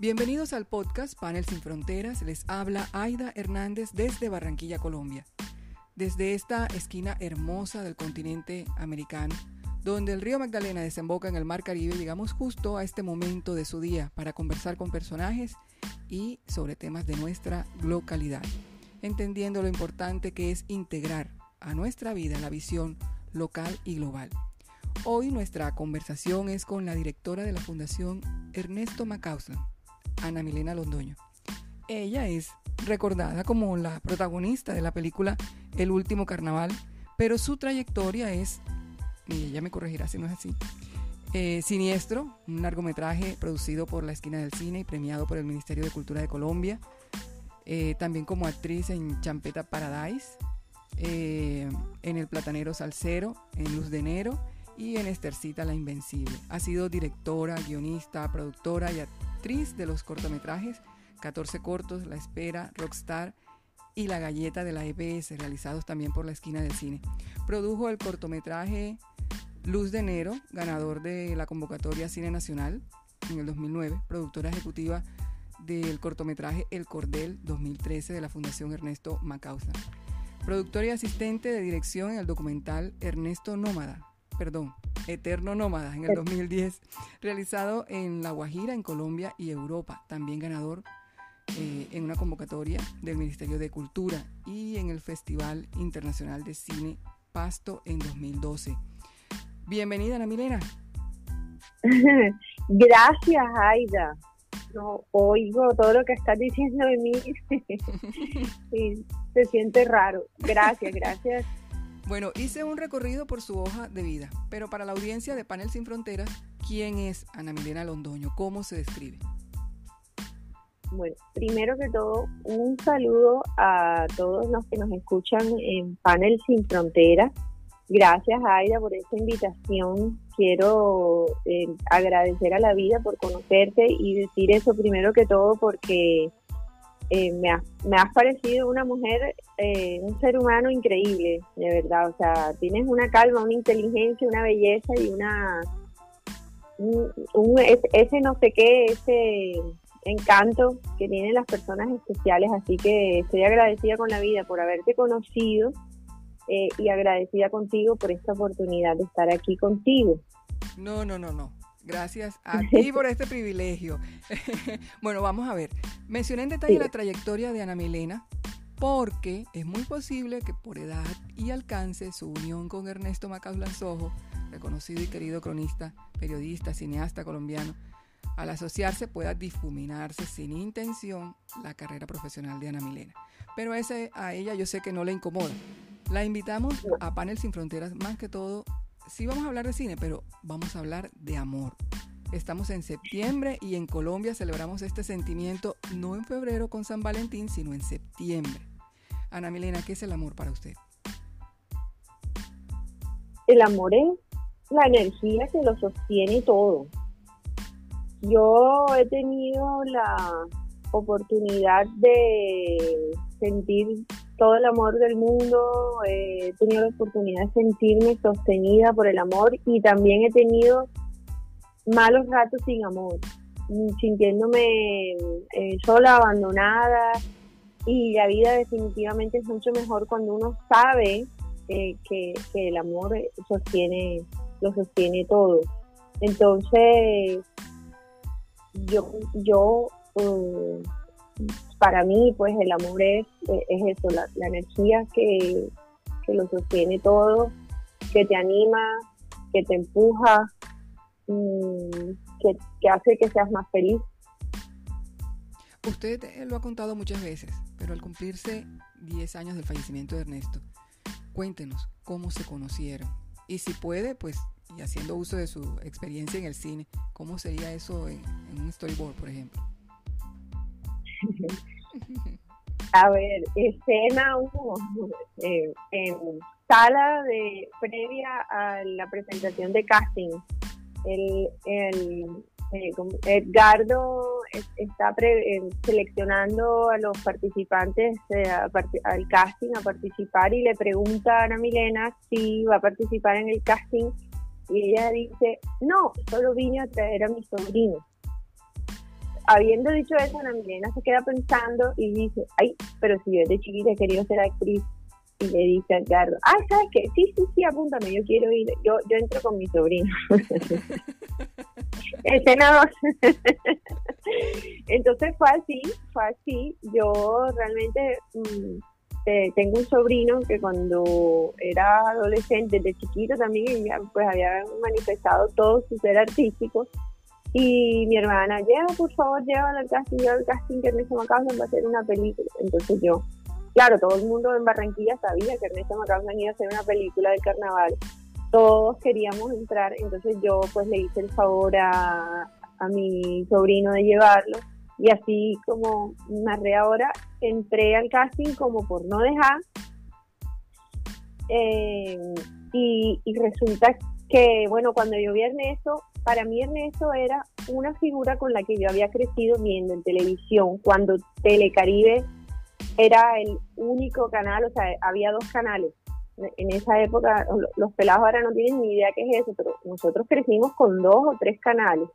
Bienvenidos al podcast Panel Sin Fronteras. Les habla Aida Hernández desde Barranquilla, Colombia. Desde esta esquina hermosa del continente americano, donde el río Magdalena desemboca en el Mar Caribe, llegamos justo a este momento de su día para conversar con personajes y sobre temas de nuestra localidad, entendiendo lo importante que es integrar a nuestra vida la visión local y global. Hoy nuestra conversación es con la directora de la Fundación Ernesto Macauslan, Ana Milena Londoño. Ella es recordada como la protagonista de la película El último carnaval, pero su trayectoria es, y ella me corregirá si no es así, eh, Siniestro, un largometraje producido por La Esquina del Cine y premiado por el Ministerio de Cultura de Colombia. Eh, también como actriz en Champeta Paradise, eh, en El Platanero Salcero, en Luz de Enero y en Estercita la Invencible. Ha sido directora, guionista, productora y actriz de los cortometrajes 14 cortos, La Espera, Rockstar y La Galleta de la EBS, realizados también por la esquina del cine. Produjo el cortometraje Luz de Enero, ganador de la convocatoria Cine Nacional en el 2009, productora ejecutiva del cortometraje El Cordel 2013 de la Fundación Ernesto Macausa. Productora y asistente de dirección en el documental Ernesto Nómada, perdón, Eterno Nómada en el 2010, realizado en La Guajira, en Colombia y Europa, también ganador eh, en una convocatoria del Ministerio de Cultura y en el Festival Internacional de Cine Pasto en 2012. Bienvenida, Ana Milena. Gracias, Aida. No oigo todo lo que estás diciendo de mí. se siente raro. Gracias, gracias. Bueno, hice un recorrido por su hoja de vida, pero para la audiencia de Panel Sin Fronteras, ¿quién es Ana Milena Londoño? ¿Cómo se describe? Bueno, primero que todo, un saludo a todos los que nos escuchan en Panel Sin Fronteras. Gracias, Aida, por esta invitación. Quiero eh, agradecer a la vida por conocerte y decir eso primero que todo porque eh, me, has parecido una mujer, eh, un ser humano increíble, de verdad. O sea, tienes una calma, una inteligencia, una belleza y una... ese no sé qué, ese encanto que tienen las personas especiales, así que estoy agradecida con la vida por haberte conocido eh, y agradecida contigo por esta oportunidad de estar aquí contigo. No, no, no, no. Gracias a ti por este privilegio. bueno, vamos a ver. Mencioné en detalle la trayectoria de Ana Milena porque es muy posible que por edad y alcance su unión con Ernesto Macaulay Sojo, reconocido y querido cronista, periodista, cineasta colombiano, al asociarse pueda difuminarse sin intención la carrera profesional de Ana Milena. Pero ese, a ella yo sé que no le incomoda. La invitamos a Panel Sin Fronteras, más que todo, sí vamos a hablar de cine, pero vamos a hablar de amor. Estamos en septiembre y en Colombia celebramos este sentimiento no en febrero con San Valentín, sino en septiembre. Ana Milena, ¿qué es el amor para usted? El amor es la energía que lo sostiene todo. Yo he tenido la oportunidad de sentir todo el amor del mundo, he tenido la oportunidad de sentirme sostenida por el amor y también he tenido malos ratos sin amor, sintiéndome eh, sola, abandonada y la vida definitivamente es mucho mejor cuando uno sabe que, que el amor sostiene, lo sostiene todo. Entonces, yo, yo eh, para mí, pues el amor es, es eso, la, energía que, lo sostiene todo, que te anima, que te empuja, mm, que, que, hace que seas más feliz. Usted lo ha contado muchas veces, pero al cumplirse 10 años del fallecimiento de Ernesto, cuéntenos cómo se conocieron. Y si puede, pues y haciendo uso de su experiencia en el cine, ¿cómo sería eso en, un storyboard, por ejemplo? A ver, escena 1, eh, en sala de previa a la presentación de casting. El, eh, Edgardo está eh, seleccionando a los participantes al casting a participar y le pregunta a Milena si va a participar en el casting y ella dice, no, solo vine a traer a mi sobrino. Habiendo dicho eso, Ana Milena se queda pensando y dice, ay, pero si yo desde chiquita he querido ser actriz. Y le dice a Edgardo, ah, ¿sabes qué? Sí, sí, sí, apúntame, yo quiero ir, yo, yo entro con mi sobrino. Escena 2. Entonces fue así, fue así. Yo realmente mm, tengo un sobrino que cuando era adolescente, de chiquito también, pues había manifestado todo su ser artístico. Y mi hermana, lleva, por favor, lleva al casting, lleva al casting que Ernesto Macausen va a hacer una película. Entonces yo, claro, todo el mundo en Barranquilla sabía que Ernesto Macausen iba a hacer una película del carnaval. Todos queríamos entrar, entonces yo pues le hice el favor a, a mi sobrino de llevarlo y así como narré ahora, entré al casting como por no dejar. Eh, y, resulta que, bueno, cuando yo vi Ernesto, para mí Ernesto era una figura con la que yo había crecido viendo en televisión, cuando Telecaribe era el único canal, o sea, había dos canales. En esa época, los pelados ahora no tienen ni idea qué es eso, pero nosotros crecimos con dos o tres canales.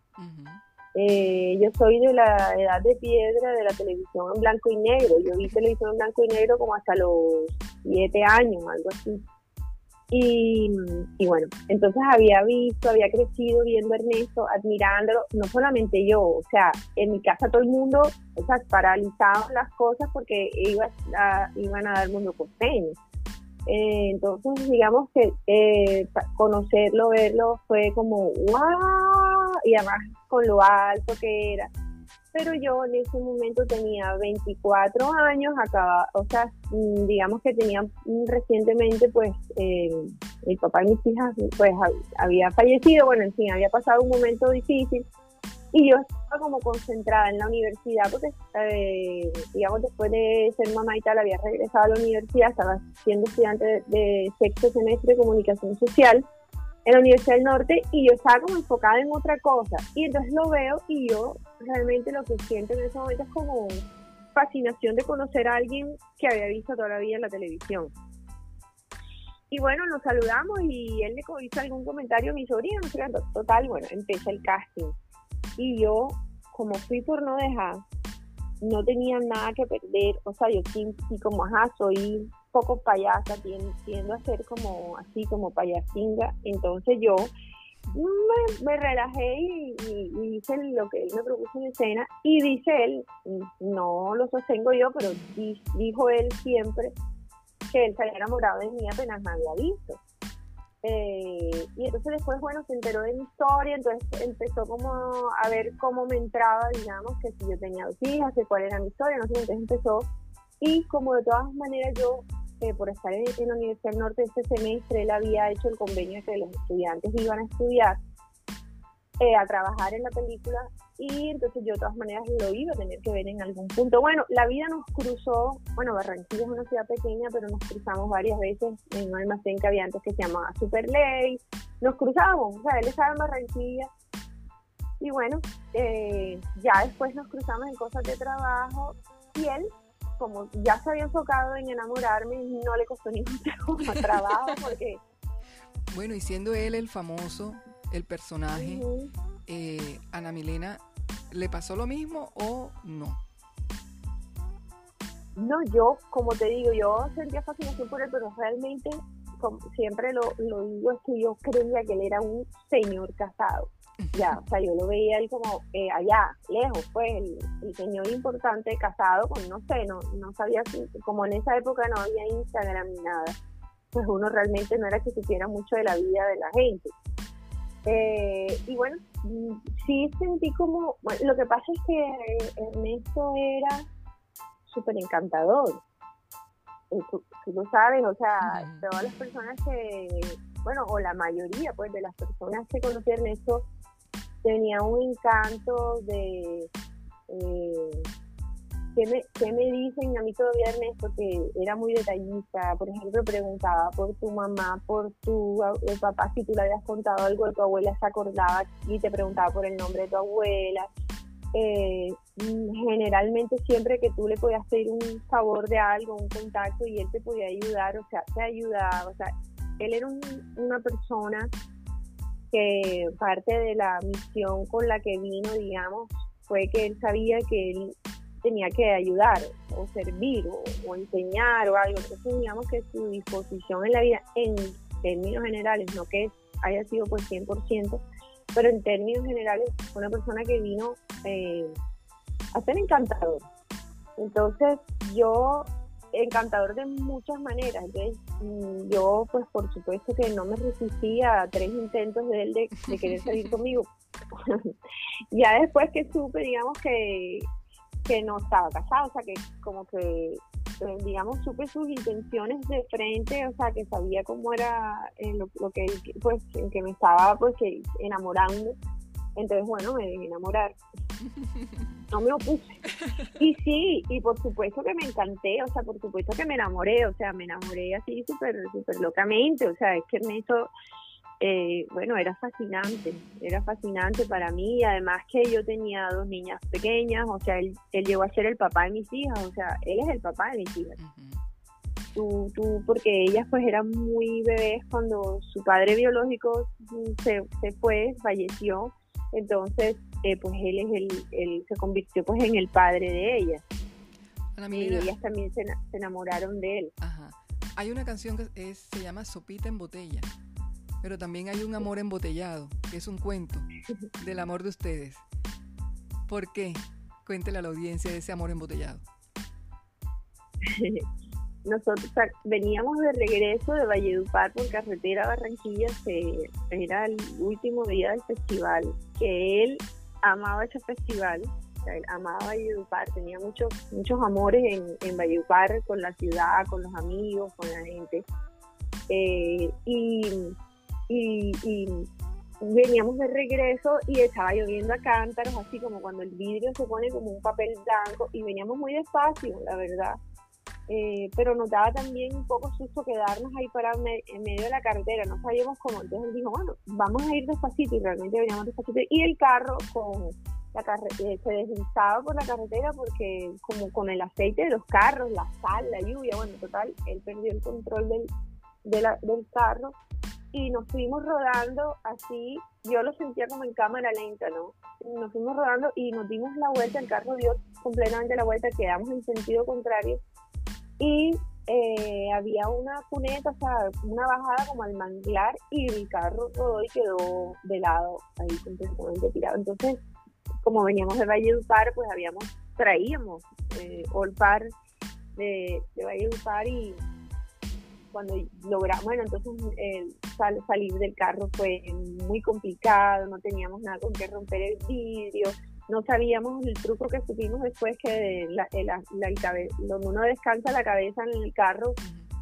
Eh, yo soy de la edad de piedra de la televisión en blanco y negro. Yo vi televisión en blanco y negro como hasta los siete años, algo así. Y, bueno, entonces había visto, había crecido viendo a Ernesto, admirándolo, no solamente yo, o sea, en mi casa todo el mundo, o sea, paralizaban las cosas porque iba a, iban a dar mundo costeño. Eh, entonces, digamos que eh, conocerlo, verlo, fue como, wow, y además con lo alto que era. Pero yo en ese momento tenía 24 años, acaba, o sea, mm, digamos que tenía mm, recientemente, pues, eh, mi papá y mis hijas, pues, había fallecido, bueno, en fin, había pasado un momento difícil y yo estaba como concentrada en la universidad porque, eh, digamos, después de ser mamá y tal, había regresado a la universidad, estaba siendo estudiante de, de sexto semestre de comunicación social en la Universidad del Norte y yo estaba como enfocada en otra cosa. Y entonces lo veo y yo realmente lo que siento en ese momento es como fascinación de conocer a alguien que había visto toda la vida en la televisión. Y bueno, nos saludamos y él le hizo algún comentario a mi sobrino, no total, bueno, empecé el casting. Y yo, como fui por no dejar, no tenía nada que perder, o sea, yo sí, sí como, ajá, soy poco payasa, tiendo a ser como así, como payasinga. Entonces yo me, relajé y, hice lo que él me propuso en escena. Y dice él, no lo sostengo yo, pero dijo él siempre que él se había enamorado de mí apenas me había visto. Eh, y entonces después, bueno, se enteró de mi historia, entonces empezó como a ver cómo me entraba, digamos, que si yo tenía dos hijas, que cuál era mi historia, no sé, entonces empezó. Y como de todas maneras yo por estar en, la Universidad del Norte este semestre, él había hecho el convenio que los estudiantes iban a estudiar, eh, a trabajar en la película, y entonces yo de todas maneras lo iba a tener que ver en algún punto. Bueno, la vida nos cruzó, bueno, Barranquilla es una ciudad pequeña, pero nos cruzamos varias veces en un almacén que había antes que se llamaba Superley, nos cruzamos, o sea, él estaba en Barranquilla, y bueno, eh, ya después nos cruzamos en cosas de trabajo, y él como ya se había enfocado en enamorarme, no le costó ningún trabajo porque... Bueno, y siendo él el famoso, el personaje, eh, Ana Milena, ¿le pasó lo mismo o no? No, yo, como te digo, yo sentía fascinación por él, pero realmente, como siempre lo, lo digo, es que yo creía que él era un señor casado ya, o sea, yo lo veía él como eh, allá, lejos, pues, el, señor importante casado con, no sé, no, no sabía si, como en esa época no había Instagram ni nada, pues uno realmente no era que supiera mucho de la vida de la gente. Eh, y bueno, sí sentí como, lo que pasa es que Ernesto era súper encantador. Eh, tú, lo sabes, o sea, todas las personas que, bueno, o la mayoría pues de las personas que conocí a Ernesto tenía un encanto de... Eh, ¿qué, me, ¿Qué me dicen a mí todavía Ernesto? Que era muy detallista, por ejemplo, preguntaba por tu mamá, por tu papá, si tú le habías contado algo de tu abuela, se acordaba y te preguntaba por el nombre de tu abuela. Eh, generalmente siempre que tú le podías pedir un favor de algo, un contacto y él te podía ayudar, o sea, te ayudaba, o sea, él era una persona que parte de la misión con la que vino, digamos, fue que él sabía que él tenía que ayudar o servir o, enseñar o algo. Entonces, digamos que su disposición en la vida, en términos generales, no que haya sido por 100%, pero en términos generales, una persona que vino eh, a ser encantador. Entonces, yo encantador de muchas maneras. Entonces, mm, yo, pues, por supuesto que no me resistía a tres intentos de él de, querer salir conmigo. ya después que supe, digamos, que, que no estaba casado, o sea, que como que, eh, digamos, supe sus intenciones de frente, o sea, que sabía cómo era eh, lo, que, pues, en que me estaba, pues, enamorando. Entonces, bueno, me dejé enamorar. no me opuse. Y sí, y por supuesto que me encanté, o sea, por supuesto que me enamoré, o sea, me enamoré así súper, súper locamente, o sea, es que Ernesto, eh, bueno, era fascinante, era fascinante para mí, además que yo tenía dos niñas pequeñas, o sea, él, él llegó a ser el papá de mis hijas, o sea, él es el papá de mis hijas. Tú, tú, porque ellas pues eran muy bebés cuando su padre biológico se, se fue, falleció, entonces eh, pues él es el, él se convirtió pues en el padre de ellas. y ellas también se, enamoraron de él. Ajá. Hay una canción que es, se llama Sopita en botella, pero también hay un amor embotellado, que es un cuento del amor de ustedes. ¿Por qué? Cuéntele a la audiencia de ese amor embotellado. nosotros veníamos de regreso de Valledupar por carretera Barranquilla, se, era el último día del festival, que él amaba ese festival, él amaba Valledupar, tenía muchos muchos amores en, en Valledupar, con la ciudad, con los amigos, con la gente. Eh, y, y, veníamos de regreso y estaba lloviendo a cántaros, así como cuando el vidrio se pone como un papel blanco, y veníamos muy despacio, la verdad eh, pero nos daba también un poco susto quedarnos ahí parados en medio de la carretera, no sabíamos cómo, entonces él dijo, bueno, vamos a ir despacito y realmente veníamos despacito. Y el carro con la eh, se deslizaba por la carretera porque como con el aceite de los carros, la sal, la lluvia, bueno, total, él perdió el control del, del carro. Y nos fuimos rodando así, yo lo sentía como en cámara lenta, ¿no? Nos fuimos rodando y nos dimos la vuelta, el carro dio completamente la vuelta, quedamos en sentido contrario y eh, había una cuneta, o sea, una bajada como al manglar y el carro rodó y quedó de lado, ahí completamente tirado. Entonces, como veníamos de Valle Par, pues habíamos, traíamos eh, Olpar de, de Valle Par y cuando logramos, bueno, entonces el salir del carro fue muy complicado, no teníamos nada con que romper el vidrio, no sabíamos el truco que supimos después que la, la, donde uno descansa la cabeza en el carro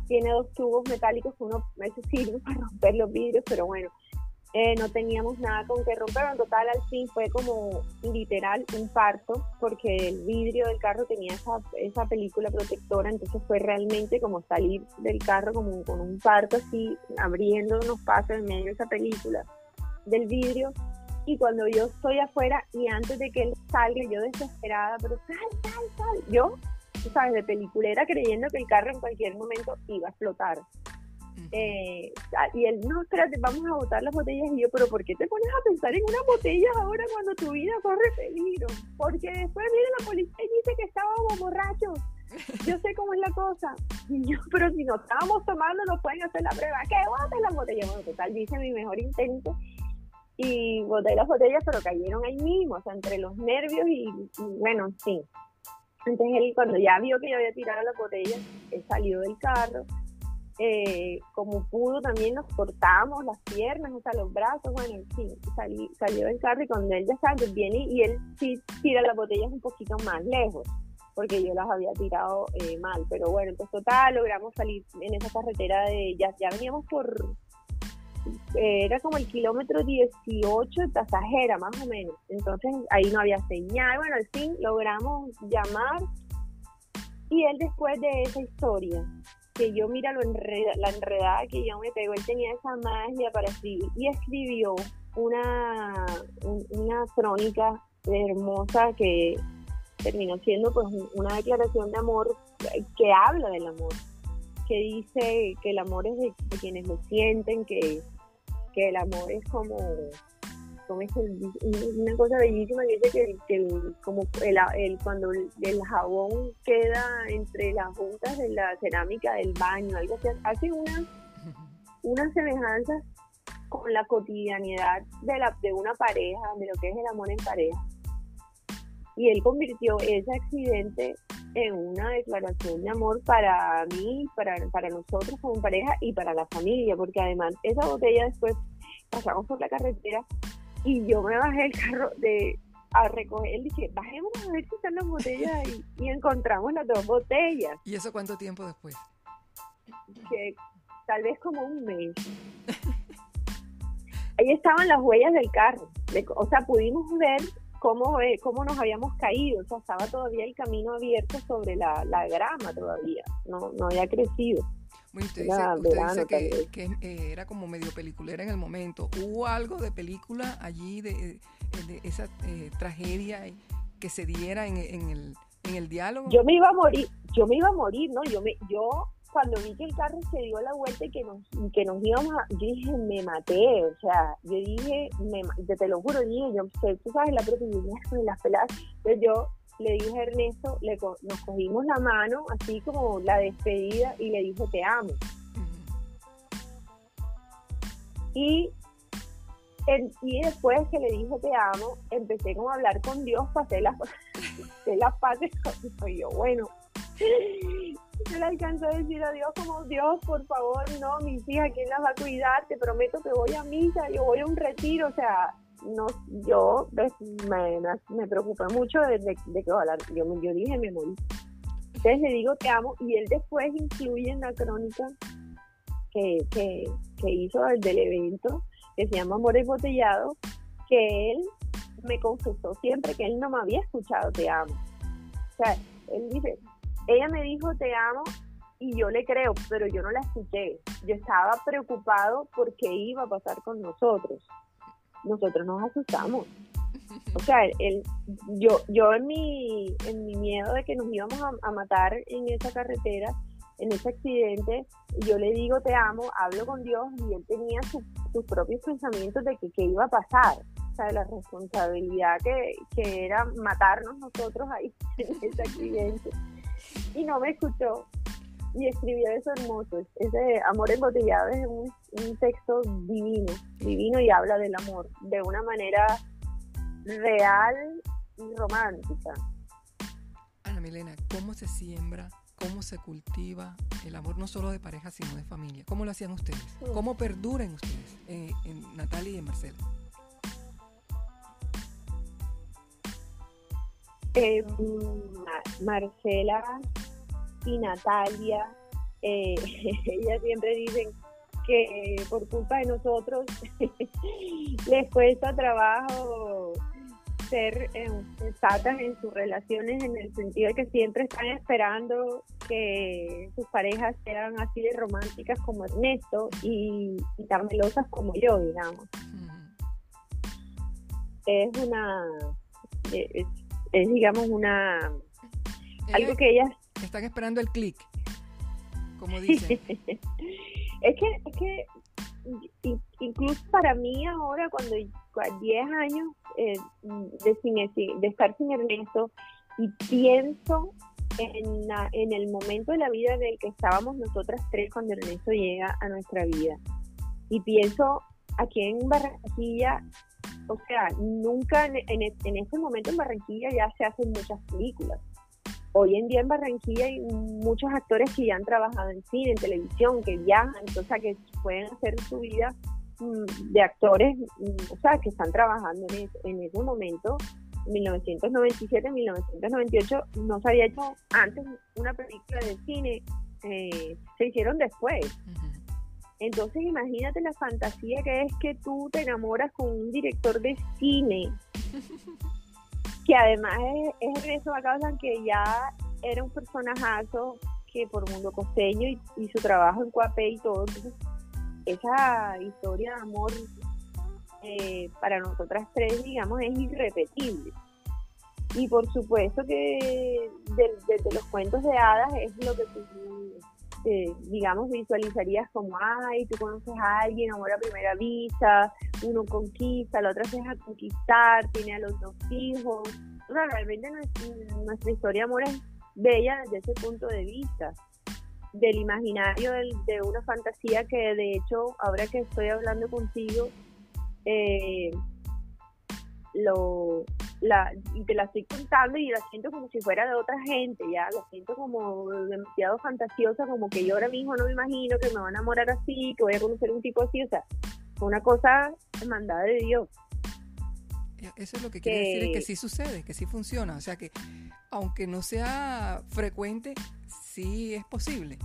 tiene dos tubos metálicos uno eso sirve para romper los vidrios pero bueno eh, no teníamos nada con que romper. En total al fin fue como literal un parto porque el vidrio del carro tenía esa, esa película protectora entonces fue realmente como salir del carro como con un parto así abriendo unos pasos en medio de esa película del vidrio y cuando yo estoy afuera y antes de que él salga, yo desesperada, pero sal, sal, sal, yo, tú sabes, de peliculera creyendo que el carro en cualquier momento iba a explotar. Eh, y él, no, espérate, vamos a botar las botellas. Y yo, pero ¿por qué te pones a pensar en una botella ahora cuando tu vida corre peligro? Porque después viene la policía y dice que estábamos borrachos. Yo sé cómo es la cosa. Y yo, pero si no estábamos tomando, nos pueden hacer la prueba. ¿Qué botes las botellas? Bueno, total, dice mi mejor intento y boté las botellas, pero cayeron ahí mismo, o sea, entre los nervios y, bueno, sí. Entonces él cuando ya vio que yo había tirado las botellas, él salió del carro, eh, como pudo también nos cortamos las piernas, o sea, los brazos, bueno, sí, salí, salió del carro y cuando él ya sale, viene y él sí tira las botellas un poquito más lejos, porque yo las había tirado eh, mal, pero bueno, entonces total, logramos salir en esa carretera de, ya, ya veníamos por era como el kilómetro 18 de Tasajera, más o menos. Entonces ahí no había señal. Bueno, al fin logramos llamar. Y él después de esa historia, que yo mira lo la enredada que yo me pegó, él tenía esa magia para escribir y escribió una, una crónica hermosa que terminó siendo pues una declaración de amor que habla del amor, que dice que el amor es de quienes lo sienten, que que el amor es como, una cosa bellísima que dice que, como el, el, cuando el jabón queda entre las juntas de la cerámica del baño, algo así, hace una, una semejanza con la cotidianidad de, la, de una pareja, de lo que es el amor en pareja. Y él convirtió ese accidente en una declaración de amor para mí, para, para nosotros como pareja y para la familia, porque además esa botella después pasamos por la carretera y yo me bajé el carro de a recoger, y dije, bajemos a ver si están las botellas y, encontramos las dos botellas. ¿Y eso cuánto tiempo después? Que tal vez como un mes. Ahí estaban las huellas del carro, o sea, pudimos ver cómo, eh, cómo nos habíamos caído, o sea, estaba todavía el camino abierto sobre la, la grama todavía, no, no había crecido. Bueno, usted dice, que, que eh, era como medio peliculera en el momento. ¿Hubo algo de película allí, de, eh, de esa eh, tragedia que se diera en, en, el, en el diálogo? Yo me iba a morir, yo me iba a morir, ¿no? Yo me, yo cuando vi que el carro se dio la vuelta y que nos, que nos íbamos a, yo dije, me maté, o sea, yo dije, me, te, lo juro, dije, yo, tú sabes la propia de las peladas, entonces yo le dije a Ernesto, le, nos cogimos la mano, así como la despedida, y le dije, te amo. Y, y después que le dije, te amo, empecé como a hablar con Dios, pasé las, las paces. Y yo, bueno, yo le alcanzó a decir a Dios como Dios, por favor, no, mis hijas, ¿quién las va a cuidar? Te prometo que voy a misa, yo voy a un retiro, o sea, no, yo me, me, preocupé mucho de, que ojalá, yo, yo dije, me morí. Entonces le digo te amo y él después incluye en la crónica que, que, que hizo del evento, que se llama Amor Embotellado, que él me confesó siempre que él no me había escuchado te amo. O sea, él dice, ella me dijo te amo y yo le creo, pero yo no la escuché. Yo estaba preocupado porque iba a pasar con nosotros nosotros nos asustamos. O sea, el, yo, yo en mi, en mi miedo de que nos íbamos a, matar en esa carretera, en ese accidente, yo le digo te amo, hablo con Dios y él tenía sus propios pensamientos de que qué iba a pasar. O sea, la responsabilidad que, que era matarnos nosotros ahí en ese accidente. Y no me escuchó y escribió eso hermoso. Ese Amor embotellado es un, un, texto divino, divino y habla del amor de una manera real y romántica. Ana Milena, ¿cómo se siembra, cómo se cultiva el amor no solo de pareja, sino de familia? ¿Cómo lo hacían ustedes? ¿Cómo perduran ustedes en, en Natalia y en Marcela? Eh, Marcela y Natalia, eh, ellas siempre dicen que por culpa de nosotros les cuesta trabajo ser eh, sensatas en sus relaciones en el sentido de que siempre están esperando que sus parejas sean así de románticas como Ernesto y, tan melosas como yo, digamos. Es una, es, digamos una, algo que ellas están esperando el clic, como dicen. es que, es que incluso para mí ahora, cuando 10 años eh, de, de estar sin Ernesto, y pienso en, en el momento de la vida en el que estábamos nosotras tres cuando Ernesto llega a nuestra vida. Y pienso aquí en Barranquilla, o sea, nunca en, en, en ese momento en Barranquilla ya se hacen muchas películas hoy en día en Barranquilla hay muchos actores que ya han trabajado en cine, en televisión, que viajan, o sea, que pueden hacer su vida mm, de actores, mm, o sea, que están trabajando en, en ese momento. 1997, 1998 no se había hecho antes una película de cine, eh, se hicieron después. Entonces imagínate la fantasía que es que tú te enamoras con un director de cine que además es, es a causa que ya era un personajazo que por mundo costeño y, su trabajo en Cuapé y todo, entonces esa historia de amor eh, para nosotras tres, digamos, es irrepetible. Y por supuesto que desde los cuentos de hadas es lo que tú, eh, digamos, visualizarías como, ay, tú conoces a alguien, amor a primera vista, uno conquista, la otra se deja conquistar, tiene a los dos hijos. O sea, realmente nuestra, historia amor es bella desde ese punto de vista del imaginario de una fantasía que de hecho ahora que estoy hablando contigo eh, lo la y te la estoy contando y la siento como si fuera de otra gente ya la siento como demasiado fantasiosa como que yo ahora mismo no me imagino que me van a enamorar así que voy a conocer un tipo así o sea una cosa mandada de Dios. Eso es lo que quiere decir es que sí sucede que sí funciona o sea que aunque no sea frecuente sí es posible.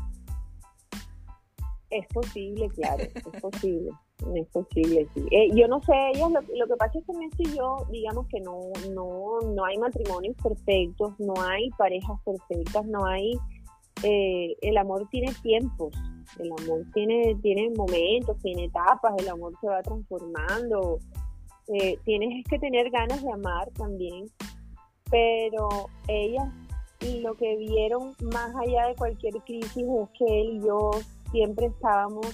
Es posible claro es posible es posible, sí. Eh, yo no sé, ellas, lo, lo, que pasa es que Messi y yo, digamos que no, no, no hay matrimonios perfectos, no hay parejas perfectas, no hay, eh, el amor tiene tiempos, el amor tiene, tiene momentos, tiene etapas, el amor se va transformando, eh, tienes que tener ganas de amar también, pero ellas lo que vieron más allá de cualquier crisis es que él y yo siempre estábamos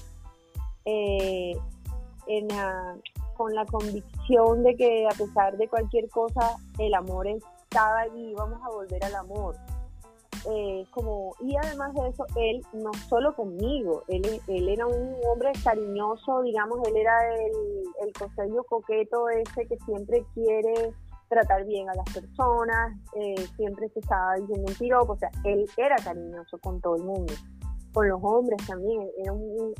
eh, en con la convicción de que a pesar de cualquier cosa, el amor estaba allí vamos a volver al amor. Eh, como, y además de eso, él no solo conmigo, él, él era un hombre cariñoso, digamos, él era el, el costeño coqueto ese que siempre quiere tratar bien a las personas, eh, siempre se estaba diciendo un piropo, o sea, él era cariñoso con todo el mundo con los hombres también. Era un,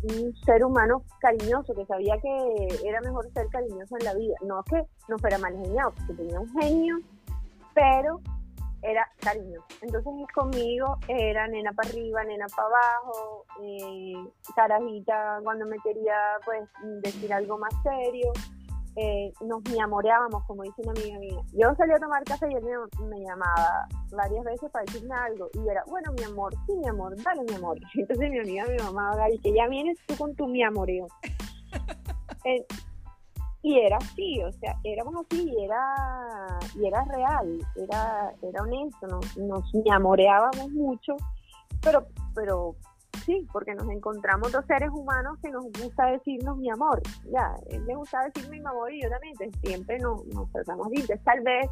ser humano cariñoso que sabía que era mejor ser cariñoso en la vida. No que no fuera mal genial, porque tenía un genio, pero era cariñoso. Entonces conmigo era nena para arriba, nena para abajo, eh, carajita cuando me quería pues decir algo más serio eh, nos amoreábamos, como dice una amiga mía. Yo salía a tomar café y él me, llamaba varias veces para decirme algo. Y era, bueno, mi amor, sí, mi amor, dale, mi amor. Entonces mi amiga, mi mamá, Gary, que ya vienes tú con tu mi amoreo. Eh, y era así, o sea, éramos así y era, y era real, era, era honesto, nos, nos mi amoreábamos mucho, pero, pero sí, porque nos encontramos dos seres humanos que nos gusta decirnos mi amor. Ya, él le gusta decirme mi amor y yo también, siempre nos, nos tratamos bien. Entonces, tal vez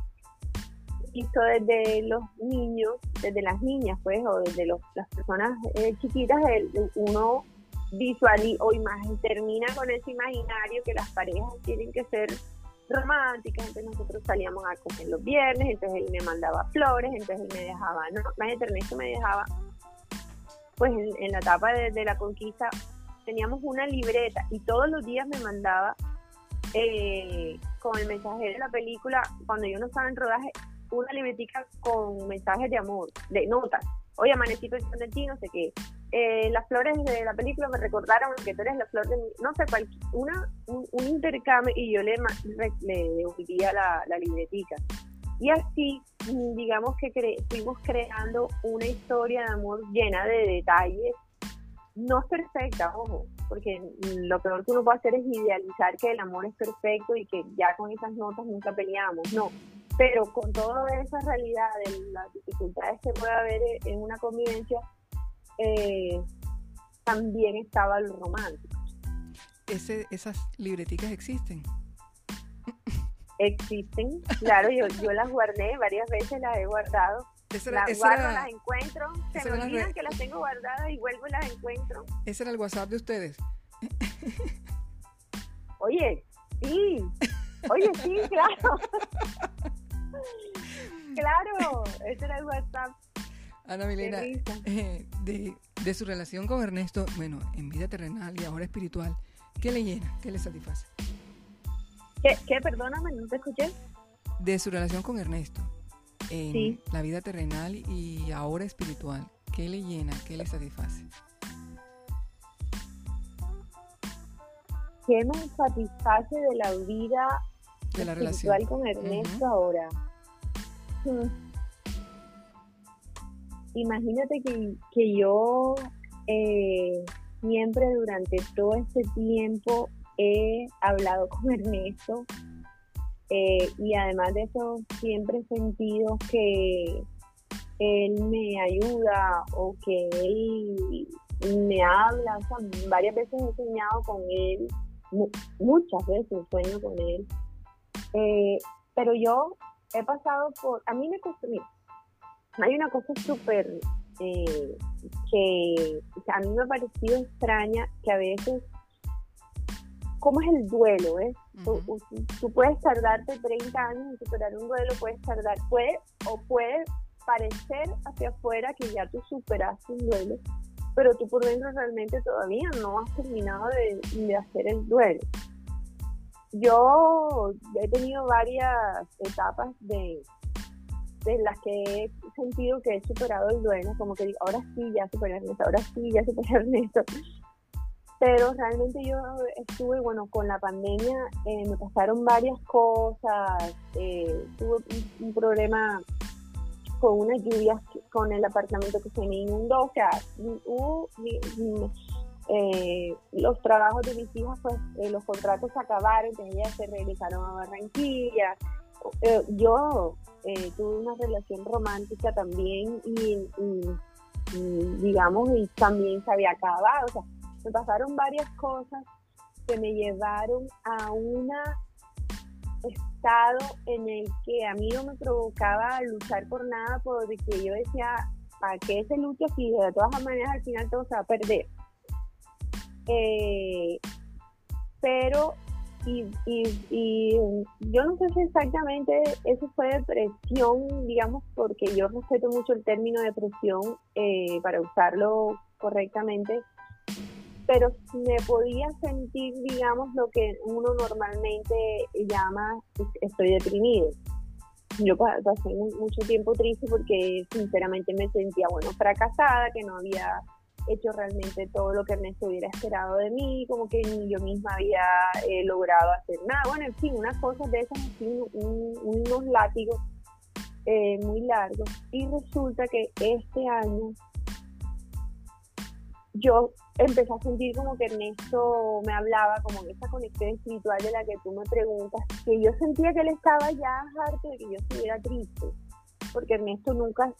visto desde los niños, desde las niñas, pues, o desde las personas eh, chiquitas, uno visual o imagen termina con ese imaginario que las parejas tienen que ser románticas, entonces nosotros salíamos a comer los viernes, entonces él me mandaba flores, entonces él me dejaba, no, más Ernesto me dejaba pues en, la etapa de, la conquista teníamos una libreta y todos los días me mandaba eh, con el mensaje de la película, cuando yo no estaba en rodaje, una libretica con mensajes de amor, de notas. Oye, amanecito de ti, no sé qué. Eh, las flores de la película me recordaron que tú eres la flor de no sé, cuál, una, un, intercambio y yo le, le devolvía la, la libretica. Y así, digamos que fuimos creando una historia de amor llena de detalles. No es perfecta, ojo, porque lo peor que uno puede hacer es idealizar que el amor es perfecto y que ya con esas notas nunca peleamos. No, pero con toda esa realidad de las dificultades que puede haber en una convivencia, eh, también estaba lo romántico. Esas libreticas existen. Existen, claro, yo, yo las guardé, varias veces las he guardado. las guardo, las encuentro, se me olvidan que las tengo guardadas y vuelvo y las encuentro. ¿Ese era el WhatsApp de ustedes? Oye, sí, oye, sí, claro. claro, ese era el WhatsApp. Ana Milena, eh, de, de su relación con Ernesto, bueno, en vida terrenal y ahora espiritual, ¿qué le llena? ¿Qué le satisface? ¿Qué, Perdóname, no te escuché. De su relación con Ernesto, en la vida terrenal y ahora espiritual, ¿qué le llena, qué le satisface? ¿Qué me satisface de la vida de la espiritual con Ernesto ahora? Hmm. Imagínate que, que yo eh, siempre durante todo este tiempo he hablado con Ernesto eh, y además de eso siempre he sentido que él me ayuda o que él me habla, varias veces he soñado con él muchas veces sueño con él. Eh, pero yo he pasado por, a mí me costó, hay una cosa súper eh, que a mí me ha parecido extraña, que a veces, ¿cómo es el duelo? Eh? tú, puedes tardarte 30 años en superar un duelo, puedes tardar, puede o puede parecer hacia afuera que ya tú superaste un duelo, pero tú por dentro realmente todavía no has terminado de, de hacer el duelo. Yo he tenido varias etapas de, de las que he sentido que he superado el duelo, como que digo, ahora sí, ya superé Ernesto, ahora sí, ya superé Ernesto. Pero realmente yo estuve, bueno, con la pandemia eh, me pasaron varias cosas, eh, tuve un, problema con unas lluvias con el apartamento que se me inundó, o sea, eh, los trabajos de mis hijas, pues eh, los contratos se acabaron, entonces ellas se regresaron a Barranquilla. yo tuve una relación romántica también y, digamos, y también se había acabado. O sea, me pasaron varias cosas que me llevaron a un estado en el que a mí no me provocaba luchar por nada, porque yo decía, ¿para qué se lucha si de todas maneras al final todo se va a perder? Eh, pero y, y, yo no sé si exactamente eso fue depresión, digamos, porque yo respeto mucho el término depresión eh, para usarlo correctamente, pero me podía sentir, digamos, lo que uno normalmente llama estoy deprimido. Yo pasé mucho tiempo triste porque sinceramente me sentía, bueno, fracasada, que no había hecho realmente todo lo que Ernesto hubiera esperado de mí, como que ni yo misma había eh, logrado hacer nada. Bueno, en fin, unas cosas de esas, unos látigos eh, muy largos. Y resulta que este año yo empecé a sentir como que Ernesto me hablaba, como esa conexión espiritual de la que tú me preguntas, que yo sentía que él estaba ya harto de que yo estuviera triste, porque Ernesto nunca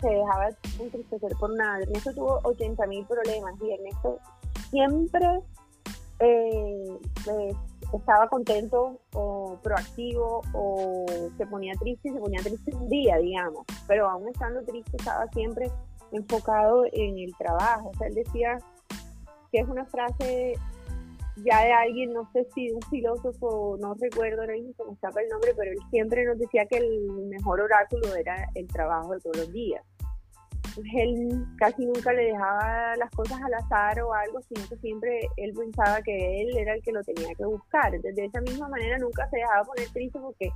se dejaba entristecer por nada. Ernesto tuvo 80 mil problemas y Ernesto siempre eh, pues, estaba contento o proactivo o se ponía triste se ponía triste un día, digamos, pero aún estando triste estaba siempre enfocado en el trabajo. O sea, él decía que es una frase ya de alguien, no sé si un filósofo, no recuerdo ahora mismo cómo estaba el nombre, pero él siempre nos decía que el mejor oráculo era el trabajo de todos los días él casi nunca le dejaba las cosas al azar o algo, sino que siempre él pensaba que él era el que lo tenía que buscar. Entonces, de esa misma manera nunca se dejaba poner triste porque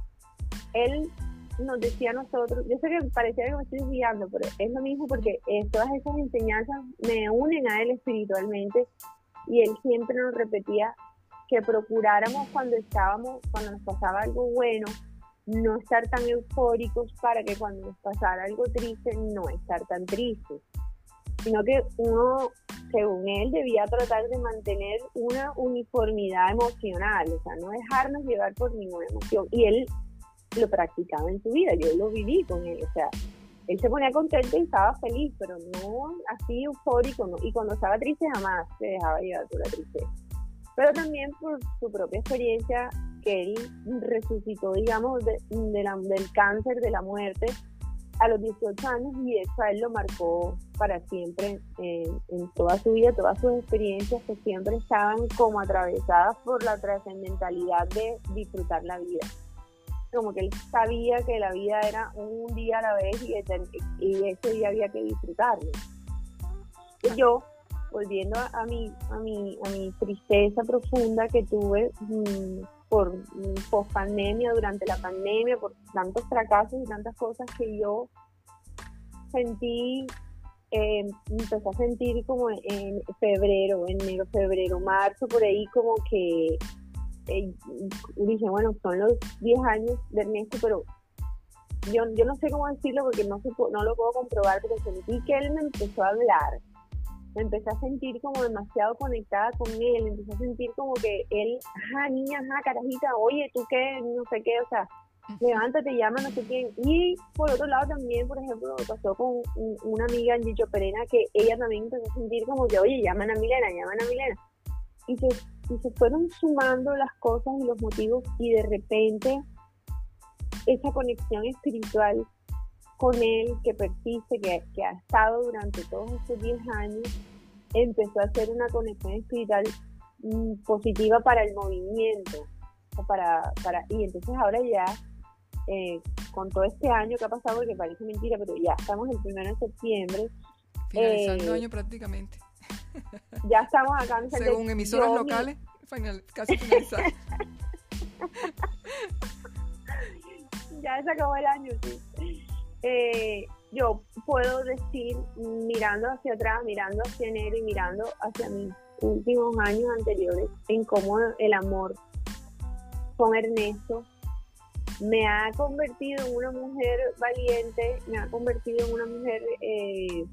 él nos decía a nosotros, yo sé que parecía que me estoy guiando, pero es lo mismo porque todas esas enseñanzas me unen a él espiritualmente y él siempre nos repetía que procuráramos cuando estábamos, cuando nos pasaba algo bueno, no estar tan eufóricos para que cuando nos pasara algo triste no estar tan tristes, sino que uno, según él, debía tratar de mantener una uniformidad emocional, o sea, no dejarnos llevar por ninguna emoción. Y él lo practicaba en su vida, yo lo viví con él, o sea, él se ponía contento y estaba feliz, pero no así eufórico, y cuando estaba triste jamás se dejaba llevar por la tristeza. Pero también por su propia experiencia que él resucitó, digamos, de, del cáncer, de la muerte, a los 18 años y eso a él lo marcó para siempre en toda su vida, todas sus experiencias que siempre estaban como atravesadas por la trascendentalidad de disfrutar la vida. Como que él sabía que la vida era un día a la vez y, ese día había que disfrutarlo. Y yo volviendo a, mi, a, mi, a mi tristeza profunda que tuve mm, por mm, post pandemia, durante la pandemia, por tantos fracasos y tantas cosas que yo sentí, eh, empecé a sentir como en febrero, enero, febrero, marzo, por ahí como que eh, dije, bueno, son los 10 años de Ernesto, pero yo, yo no sé cómo decirlo porque no, no lo puedo comprobar, pero sentí que él me empezó a hablar me empecé a sentir como demasiado conectada con él, empecé a sentir como que él, ajá, niña, ajá, carajita, oye, tú qué, no sé qué, o sea, levántate, llama, no sé quién. Y por otro lado también, por ejemplo, pasó con una amiga, Gicho Perena, que ella también empezó a sentir como que, oye, llaman a Milena, llaman a Milena. Y yo, y se fueron sumando las cosas y los motivos y de repente esa conexión espiritual con él que persiste, que, que ha estado durante todos estos 10 años, empezó a ser una conexión espiritual mm, positiva para el movimiento. Para, para, y entonces ahora ya, eh, con todo este año que ha pasado, que parece mentira, pero ya estamos el primero de septiembre. Finalizando el eh, año prácticamente. Ya estamos acá en Según emisoras locales, casi finalizado. ya se acabó el año, sí. Eh, yo puedo decir, mirando hacia atrás, mirando hacia enero y mirando hacia mis últimos años anteriores, en cómo el amor con Ernesto me ha convertido en una mujer valiente, me ha convertido en una mujer eh,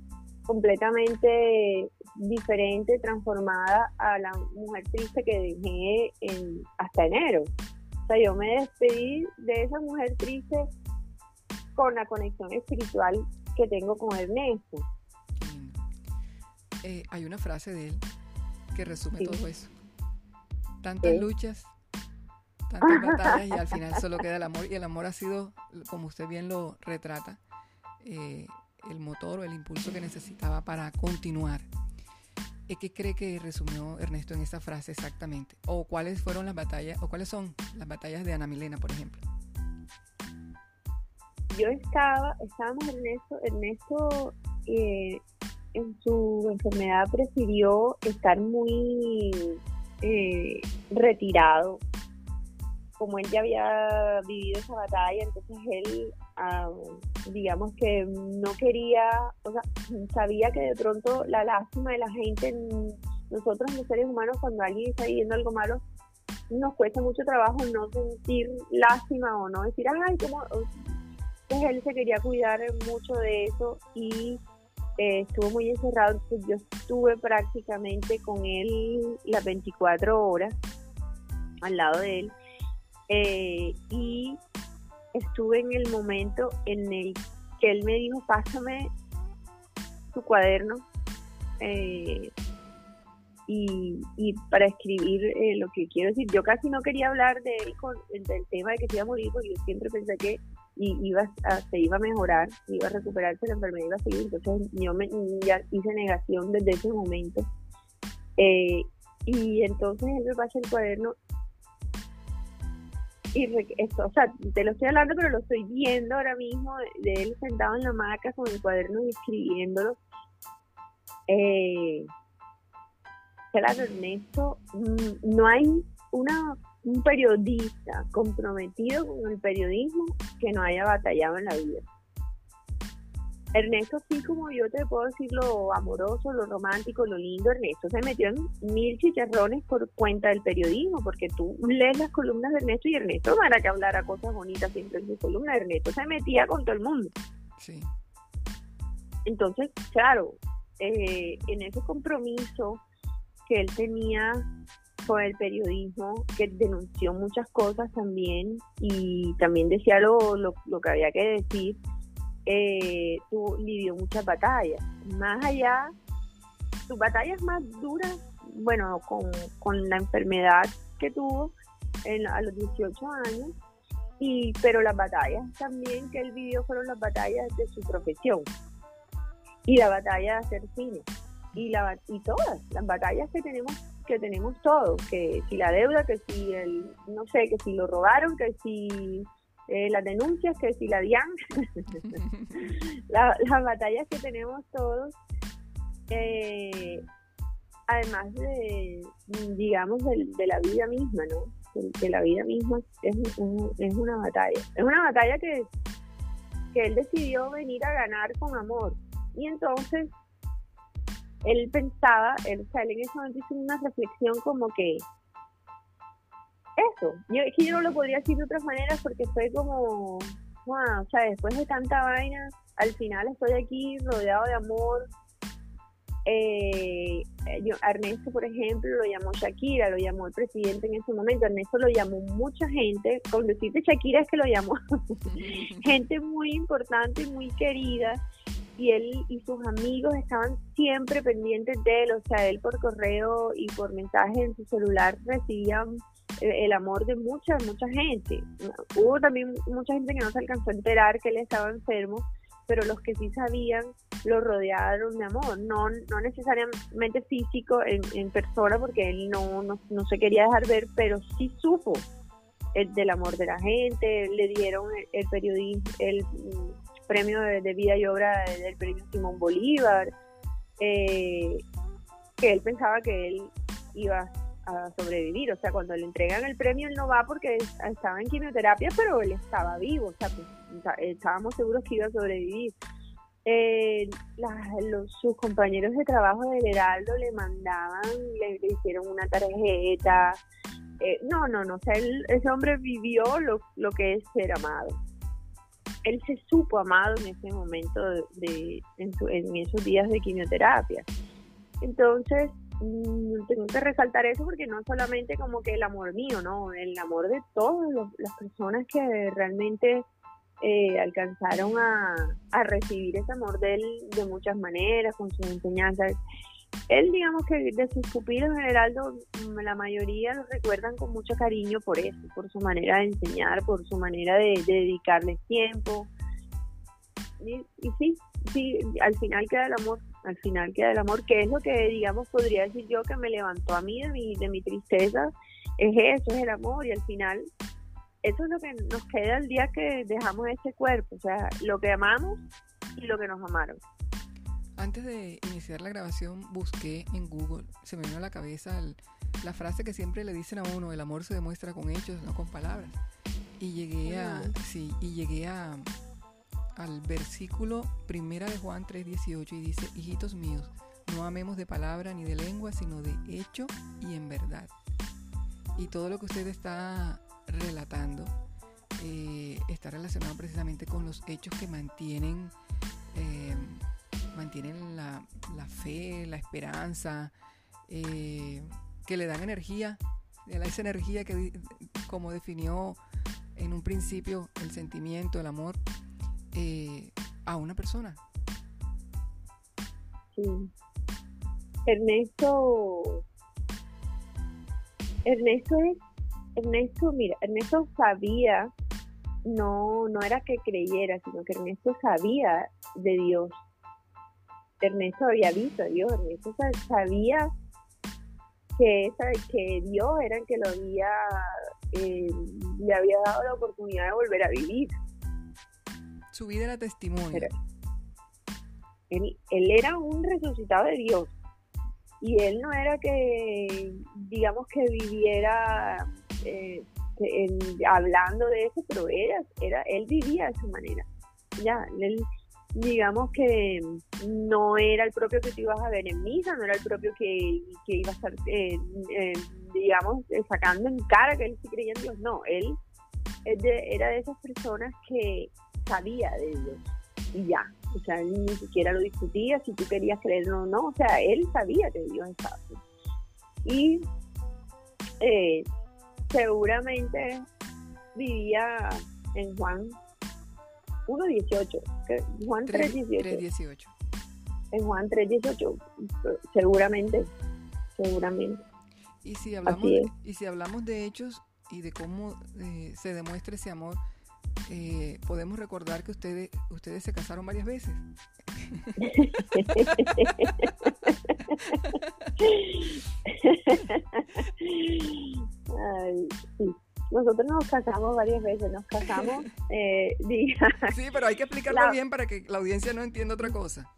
completamente diferente, transformada a la mujer triste que dejé en, hasta enero. O sea, yo me despedí de esa mujer triste con la conexión espiritual que tengo con Ernesto. Eh, hay una frase de él que resume todo eso. Tantas luchas, tantas batallas y al final solo queda el amor. Y el amor ha sido, como usted bien lo retrata, eh, el motor o el impulso que necesitaba para continuar. ¿Qué cree que resumió Ernesto en esa frase exactamente? ¿O cuáles fueron las batallas, o cuáles son las batallas de Ana Milena, por ejemplo? Yo estaba, estábamos Ernesto, Ernesto eh, en su enfermedad prefirió estar muy eh, retirado. Como él ya había vivido esa batalla, entonces él Digamos que no quería, o sea, sabía que de pronto la lástima de la gente, nosotros los seres humanos, cuando alguien está viviendo algo malo, nos cuesta mucho trabajo no sentir lástima o no decir, ay, como Pues él se quería cuidar mucho de eso y eh, estuvo muy encerrado, entonces yo estuve prácticamente con él las 24 horas al lado de él. Eh, y estuve en el momento en el que él me dijo, pásame tu cuaderno eh, y, para escribir eh, lo que quiero decir. Yo casi no quería hablar de él con, del tema de que se iba a morir, porque yo siempre pensé que iba se iba a mejorar, iba a recuperarse la enfermedad, iba a seguir. Entonces yo me, ya hice negación desde ese momento. Eh, y entonces él me pasa el cuaderno y esto, o sea, te lo estoy hablando, pero lo estoy viendo ahora mismo, de, él sentado en la hamaca con el cuaderno y escribiéndolo. Eh, claro, Ernesto, mm, no hay una, un periodista comprometido con el periodismo que no haya batallado en la vida. Ernesto, sí como yo te puedo decir lo amoroso, lo romántico, lo lindo, Ernesto se metió en mil chicharrones por cuenta del periodismo, porque tú lees las columnas de Ernesto y Ernesto no era que hablara cosas bonitas siempre en su columna, Ernesto se metía con todo el mundo. Sí. Entonces, claro, eh, en ese compromiso que él tenía con el periodismo, que denunció muchas cosas también y también decía lo, lo, lo que había que decir, eh, tú lidió muchas batallas. Más allá, sus batallas más duras, bueno, con, la enfermedad que tuvo a los 18 años, y, pero las batallas también que él vivió fueron las batallas de su profesión y la batalla de hacer cine y la y todas las batallas que tenemos que tenemos todos que si la deuda que si el no sé que si lo robaron que si eh, las denuncias, que si la DIAN, las batallas que tenemos todos, eh, además de, digamos, de, la vida misma, ¿no? De, la vida misma es, es una batalla. Es una batalla que, que él decidió venir a ganar con amor. Y entonces, él pensaba, él, sale en ese momento hizo una reflexión como que eso. Yo, es que yo no lo podría decir de otras maneras porque fue como, wow, o sea, después de tanta vaina, al final estoy aquí rodeado de amor. Eh, yo, Ernesto, por ejemplo, lo llamó Shakira, lo llamó el presidente en ese momento. Ernesto lo llamó mucha gente. Con decirte Shakira es que lo llamó gente muy importante y muy querida. y él y sus amigos estaban siempre pendientes de él, o sea, él por correo y por mensaje en su celular recibían el amor de mucha, mucha gente. Hubo también mucha gente que no se alcanzó a enterar que él estaba enfermo, pero los que sí sabían lo rodearon de amor, no, no necesariamente físico en, persona, porque él no, no, se quería dejar ver, pero sí supo el, del amor de la gente, le dieron el, periodismo, el mm, premio de, vida y obra del premio Simón Bolívar, eh, que él pensaba que él iba a sobrevivir. O sea, cuando le entregan el premio, él no va porque estaba en quimioterapia, pero él estaba vivo. O sea, pues, estábamos seguros que iba a sobrevivir. Eh, los, sus compañeros de trabajo del Heraldo le mandaban, le, hicieron una tarjeta. Eh, no, no, no. O sea, ese hombre vivió lo, lo que es ser amado. Él se supo amado en ese momento de, en, en esos días de quimioterapia. Entonces, Mm, tengo que resaltar eso porque no solamente como que el amor mío, no, el amor de todas las personas que realmente eh, alcanzaron a, recibir ese amor de él de muchas maneras, con sus enseñanzas. Él, digamos que de sus pupilos en Heraldo, la mayoría lo recuerdan con mucho cariño por eso, por su manera de enseñar, por su manera de, de dedicarle tiempo. Y, y sí, sí, al final queda el amor al final queda el amor, que es lo que, digamos, podría decir yo que me levantó a mí de mi, de mi tristeza, es eso, es el amor, y al final eso es lo que nos queda el día que dejamos este cuerpo, o sea, lo que amamos y lo que nos amaron. Antes de iniciar la grabación busqué en Google, se me vino a la cabeza la frase que siempre le dicen a uno, el amor se demuestra con hechos, no con palabras. Y llegué a, sí, y llegué a, al versículo primera de Juan 3:18 y dice, hijitos míos, no amemos de palabra ni de lengua, sino de hecho y en verdad. Y todo lo que usted está relatando eh, está relacionado precisamente con los hechos que mantienen, eh, mantienen la, fe, la esperanza, eh, que le dan energía, esa energía que como definió en un principio el sentimiento, el amor, eh, a una persona. Sí. Ernesto, Ernesto es, Ernesto, mira, Ernesto sabía, no, no era que creyera, sino que Ernesto sabía de Dios. Ernesto había visto a Dios, Ernesto sabía que, que Dios era el que lo había, eh, le había dado la oportunidad de volver a vivir. Su vida era testimonio. él, era un resucitado de Dios. Y él no era que, digamos, que viviera eh, hablando de eso, pero era, era, él vivía de su manera. Ya, él, digamos que no era el propio que tú ibas a ver en misa, no era el propio que, que iba a estar, eh, eh, digamos, sacando en cara que él sí creía en Dios. No, él era de esas personas que sabía de Dios y ya. O sea, él ni siquiera lo discutía si tú querías creerlo o no. O sea, él sabía que Dios estaba. Y eh, seguramente vivía en Juan 1.18. Juan 3.18. En Juan 3.18. Seguramente. Seguramente. Y si hablamos, y si hablamos de hechos y de cómo eh, se demuestra ese amor, eh, podemos recordar que ustedes, ustedes se casaron varias veces. Nosotros nos casamos varias veces, nos casamos, eh, Sí, pero hay que explicarlo bien para que la audiencia no entienda otra cosa.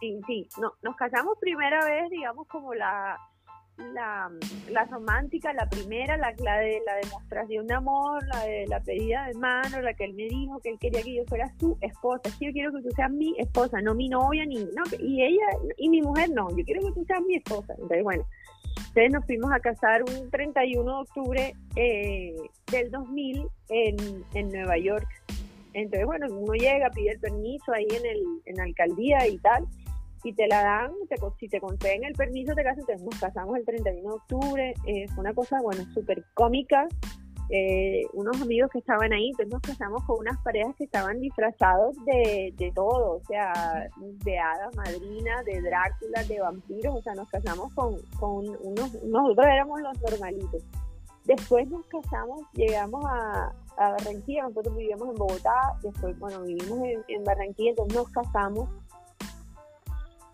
Sí, sí, no, nos casamos primera vez, digamos, como la, la, la romántica, la primera, la, de la demostración de amor, la de la pedida de mano, la que él me dijo que él quería que yo fuera su esposa. Sí, yo quiero que tú seas mi esposa, no mi novia, ni no, y ella y mi mujer no, yo quiero que tú seas mi esposa. Entonces, bueno, entonces nos fuimos a casar un 31 de octubre eh, del 2000 en, en Nueva York. Entonces, bueno, uno llega, pide el permiso ahí en, el, en la alcaldía y tal y te la dan, te, si te conceden el permiso te casas, entonces nos casamos el 31 de octubre, es una cosa, bueno, súper cómica, eh, unos amigos que estaban ahí, entonces nos casamos con unas parejas que estaban disfrazados de, de todo, o sea, de hadas madrinas, de Drácula, de vampiros, o sea, nos casamos con, con unos, nosotros éramos los normalitos. Después nos casamos, llegamos a, a Barranquilla, nosotros vivíamos en Bogotá, después, bueno, vivimos en, Barranquilla, entonces nos casamos.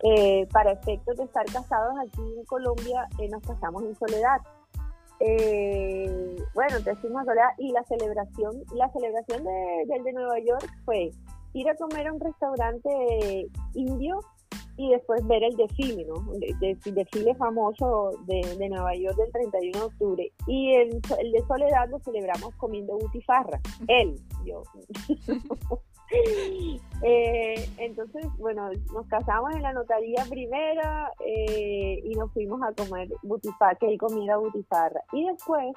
Eh, para efectos de estar casados aquí en Colombia, eh, nos casamos en Soledad. Eh, bueno, a Soledad y la celebración, la celebración de, del de Nueva York fue ir a comer a un restaurante indio y después ver el desfile, ¿no? El, desfile famoso de, Nueva York del 31 de octubre. Y el, el de Soledad lo celebramos comiendo butifarra. Él, yo. Eh, entonces, bueno, nos casamos en la notaría primera eh, y nos fuimos a comer butifarra, que él comiera butifarra. Y después,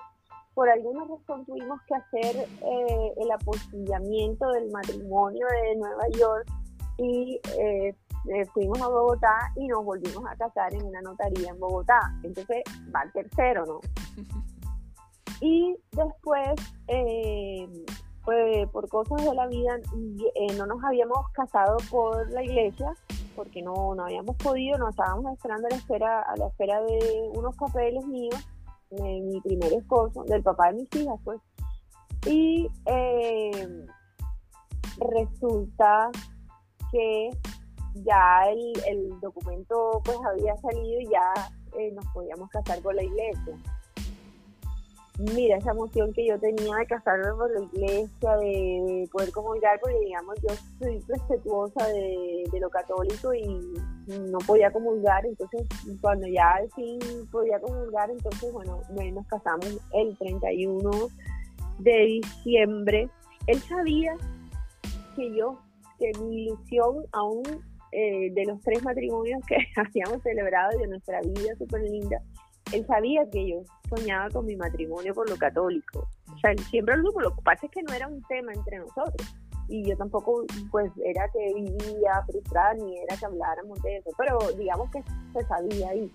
por alguna razón, tuvimos que hacer eh, el apostillamiento del matrimonio de Nueva York y eh, fuimos a Bogotá y nos volvimos a casar en una notaría en Bogotá. Entonces va el tercero, ¿no? Cosas de la vida, eh, no nos habíamos casado por la iglesia, porque no, no habíamos podido, nos estábamos esperando a la espera, a la espera de unos papeles míos, de mi primer esposo, del papá de mis hijas, pues. Y resulta que ya el, el documento pues había salido y ya eh, nos podíamos casar con la iglesia. Mira, esa emoción que yo tenía de casarme por la iglesia, de poder comulgar, porque digamos, yo soy respetuosa de, lo católico y no podía comulgar, entonces cuando ya al fin podía comulgar, entonces bueno, nos casamos el 31 de diciembre. Él sabía que yo, que mi ilusión aún eh, de los tres matrimonios que habíamos celebrado de nuestra vida súper linda, él sabía que yo soñaba con mi matrimonio por lo católico. O sea, siempre lo supo, lo que pasa es que no era un tema entre nosotros. Y yo tampoco, pues, era que vivía frustrada ni era que habláramos de eso, pero digamos que se sabía ahí.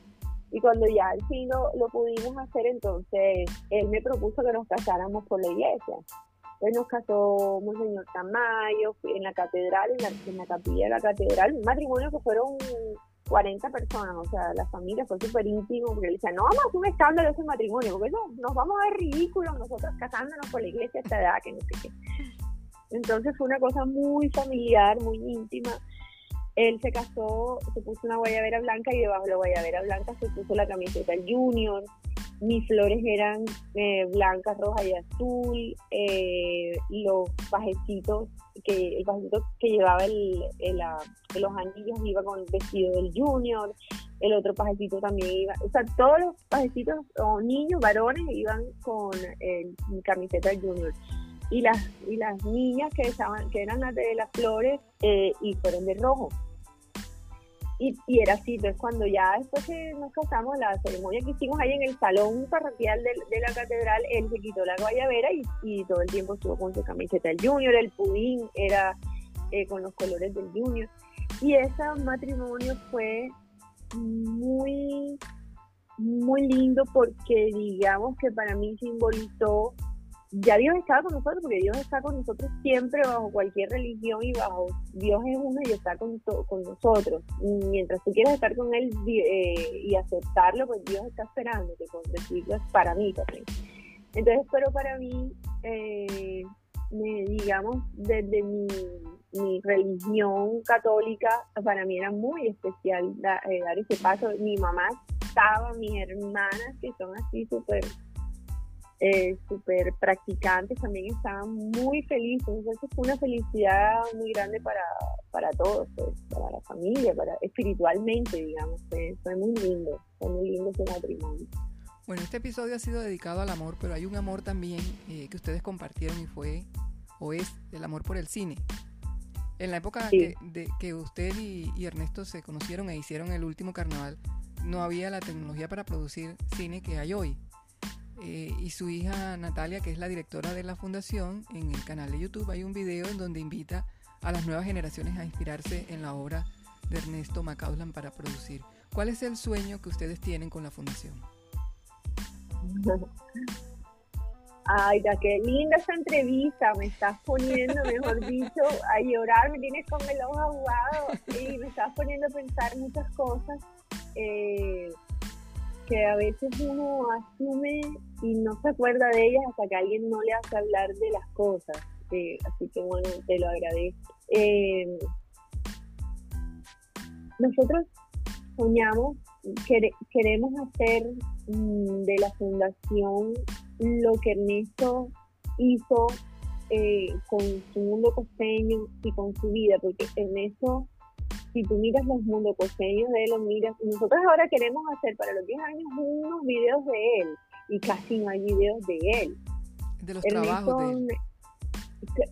Y cuando ya al fin lo, lo pudimos hacer, entonces él me propuso que nos casáramos por la iglesia. Pues nos casó Monseñor Tamayo en la catedral, en la, en la capilla de la catedral, un matrimonio que fueron 40 personas, o sea, la familia fue súper íntimo, porque él decía, no vamos a hacer un escándalo ese matrimonio, porque eso nos vamos a ver ridículos nosotros casándonos por la iglesia a esta edad, que no sé qué. Entonces fue una cosa muy familiar, muy íntima. Él se casó, se puso una guayabera blanca y debajo de la guayabera blanca se puso la camiseta Junior mis flores eran eh, blancas, rojas y azul, eh, los pajecitos que el pajecito que llevaba el, los anillos iba con el vestido del junior, el otro pajecito también iba, o sea, todos los pajecitos o niños, varones iban con el, camiseta del junior. Y las y las niñas que estaban que eran las de las flores eh, y fueron de rojo y, era así, entonces cuando ya después que nos casamos, la ceremonia que hicimos ahí en el salón parroquial de, la catedral, él se quitó la guayabera y, y, todo el tiempo estuvo con su camiseta del junior, el pudín era eh, con los colores del junior. Y ese matrimonio fue muy, muy lindo porque digamos que para mí simbolizó ya Dios está con nosotros, porque Dios está con nosotros siempre bajo cualquier religión y bajo Dios es uno y está con, con nosotros. mientras tú quieras estar con Él eh, y aceptarlo, pues Dios está esperando que con es para mí también. Entonces, pero para mí, eh, digamos, desde mi, mi, religión católica, para mí era muy especial eh, dar ese paso. Mi mamá estaba, mis hermanas, que son así súper eh, súper practicantes también estaban muy felices. Entonces fue una felicidad muy grande para, para todos, pues, para la familia, para espiritualmente, digamos. Fue, muy lindo, fue muy lindo ese matrimonio. Bueno, este episodio ha sido dedicado al amor, pero hay un amor también eh, que ustedes compartieron y fue, o es, el amor por el cine. En la época que, de, que usted y, y Ernesto se conocieron e hicieron el último carnaval, no había la tecnología para producir cine que hay hoy. Eh, y su hija Natalia, que es la directora de la fundación, en el canal de YouTube hay un video en donde invita a las nuevas generaciones a inspirarse en la obra de Ernesto Macauslan para producir. ¿Cuál es el sueño que ustedes tienen con la fundación? Ay, qué linda esa entrevista, me estás poniendo, mejor dicho, a llorar, me tienes con el ojo aguado y me estás poniendo a pensar muchas cosas eh, que a veces uno asume y no se acuerda de ellas hasta que alguien no le hace hablar de las cosas. Así que bueno, te lo agradezco. Eh, nosotros soñamos, queremos hacer mm, de la fundación lo que Ernesto hizo eh, con su mundo costeño y con su vida, porque Ernesto, si tú miras los mundos costeños de él, los miras, nosotros ahora queremos hacer para los 10 años unos videos de él, y casi no hay videos de él. De los trabajos de él.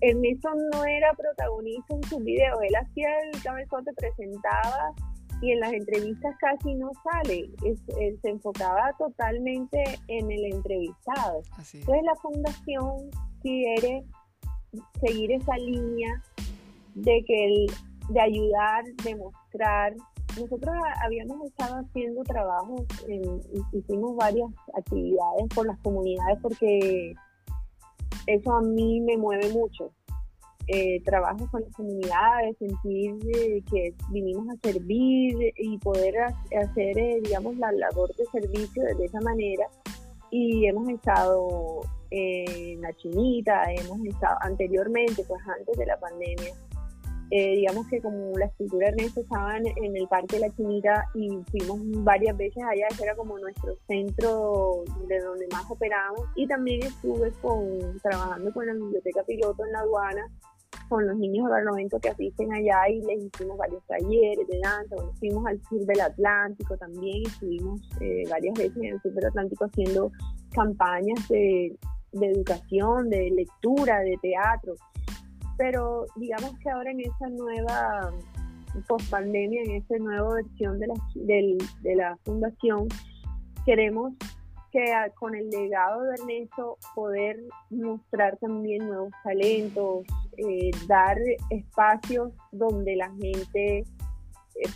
Ernesto no era protagonista en sus videos, él hacía el cabezote, presentaba y en las entrevistas casi no sale, él se enfocaba totalmente en el entrevistado. Entonces la fundación quiere seguir esa línea de que el, de ayudar, de mostrar. Nosotros habíamos estado haciendo trabajos, hicimos varias actividades con las comunidades porque eso a mí me mueve mucho eh, trabajo con las comunidades, sentir que vinimos a servir y poder hacer, eh, digamos, la labor de servicio de esa manera. Y hemos estado en la Chinita, hemos estado anteriormente, pues antes de la pandemia, eh, digamos que como la escultura Ernesto estaba en, el Parque de la Chinita y fuimos varias veces allá, ese era como nuestro centro de donde más operamos y también estuve con, trabajando con la biblioteca piloto en la aduana con los niños de Barlovento que asisten allá y les hicimos varios talleres de danza. Fuimos al sur del Atlántico también, estuvimos eh, varias veces en el sur del Atlántico haciendo campañas de, educación, de lectura, de teatro. Pero digamos que ahora en esa nueva post pandemia, en esta nueva versión de la, de la fundación, queremos que con el legado de Ernesto poder mostrar también nuevos talentos, eh, dar espacios donde la gente eh,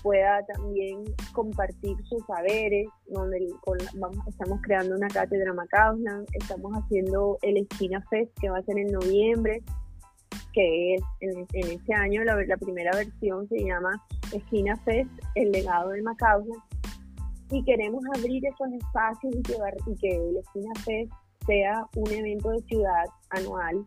pueda también compartir sus saberes, donde vamos, estamos creando una cátedra Macausland, estamos haciendo el Esquina Fest que va a ser en noviembre, que es en, este año la, la, primera versión se llama Esquina Fest, el legado del Macausland, y queremos abrir esos espacios y, y que el Esquina Fest sea un evento de ciudad anual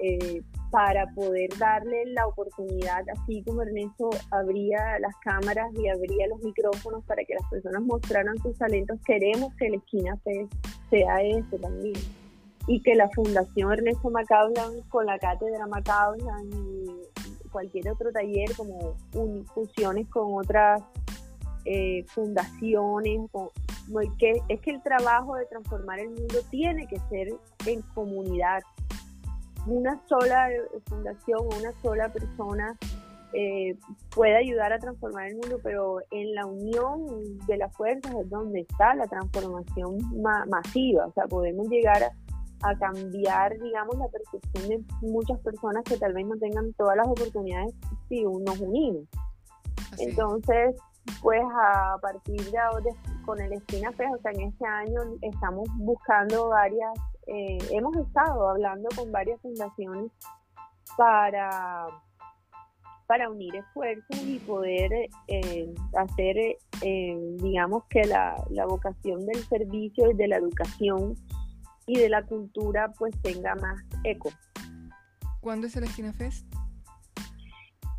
eh, para poder darle la oportunidad, así como Ernesto abría las cámaras y abría los micrófonos para que las personas mostraran sus talentos, queremos que la esquina sea eso también. Y que la Fundación Ernesto Macaulay con la Cátedra Macaulay y cualquier otro taller, como fusiones con otras eh, fundaciones, que es que el trabajo de transformar el mundo tiene que ser en comunidad, una sola fundación o una sola persona eh, puede ayudar a transformar el mundo, pero en la unión de las fuerzas es donde está la transformación masiva. O sea, podemos llegar a, cambiar, digamos, la percepción de muchas personas que tal vez no tengan todas las oportunidades si nos unimos. Entonces, pues a partir de ahora, con el Espina Fe, o sea, en este año estamos buscando varias eh, hemos estado hablando con varias fundaciones para, para unir esfuerzos y poder eh, hacer, eh, digamos, que la, la vocación del servicio y de la educación y de la cultura pues tenga más eco. ¿Cuándo es el Esquina Fest?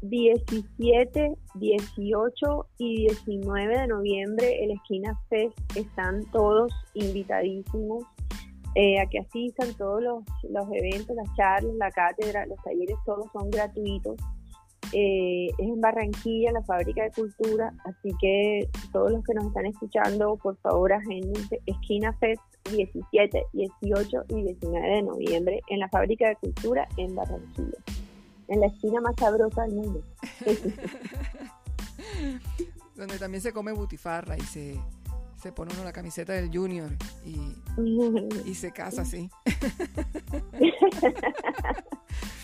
17, 18 y 19 de noviembre el Esquina Fest están todos invitadísimos eh, a que asistan todos los, los, eventos, las charlas, la cátedra, los talleres, todos son gratuitos. Eh, es en Barranquilla, la fábrica de cultura, así que todos los que nos están escuchando, por favor, agéndense Esquina Fest 17, 18 y 19 de noviembre en la fábrica de cultura en Barranquilla, en la esquina más sabrosa del mundo. Donde también se come butifarra y se se pone uno la camiseta del Junior y, se casa así.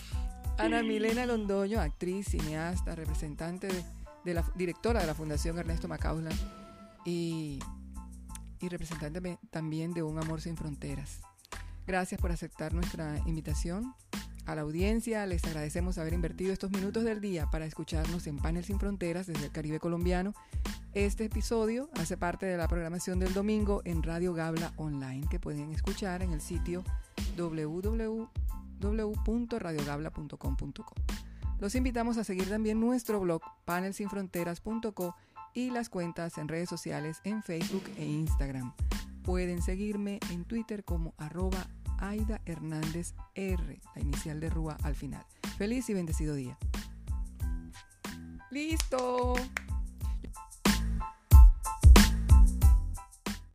Ana Milena Londoño, actriz, cineasta, representante de, la directora de la Fundación Ernesto Macaulay y, representante también de Un Amor Sin Fronteras. Gracias por aceptar nuestra invitación. A la audiencia les agradecemos haber invertido estos minutos del día para escucharnos en Panel Sin Fronteras desde el Caribe colombiano. Este episodio hace parte de la programación del domingo en Radio Gabla Online que pueden escuchar en el sitio www.radiogabla.com.co. Los invitamos a seguir también nuestro blog panelsinfronteras.co y las cuentas en redes sociales en Facebook e Instagram. Pueden seguirme en Twitter como arroba Aida Hernández R, la inicial de Rúa al final. Feliz y bendecido día. ¡Listo!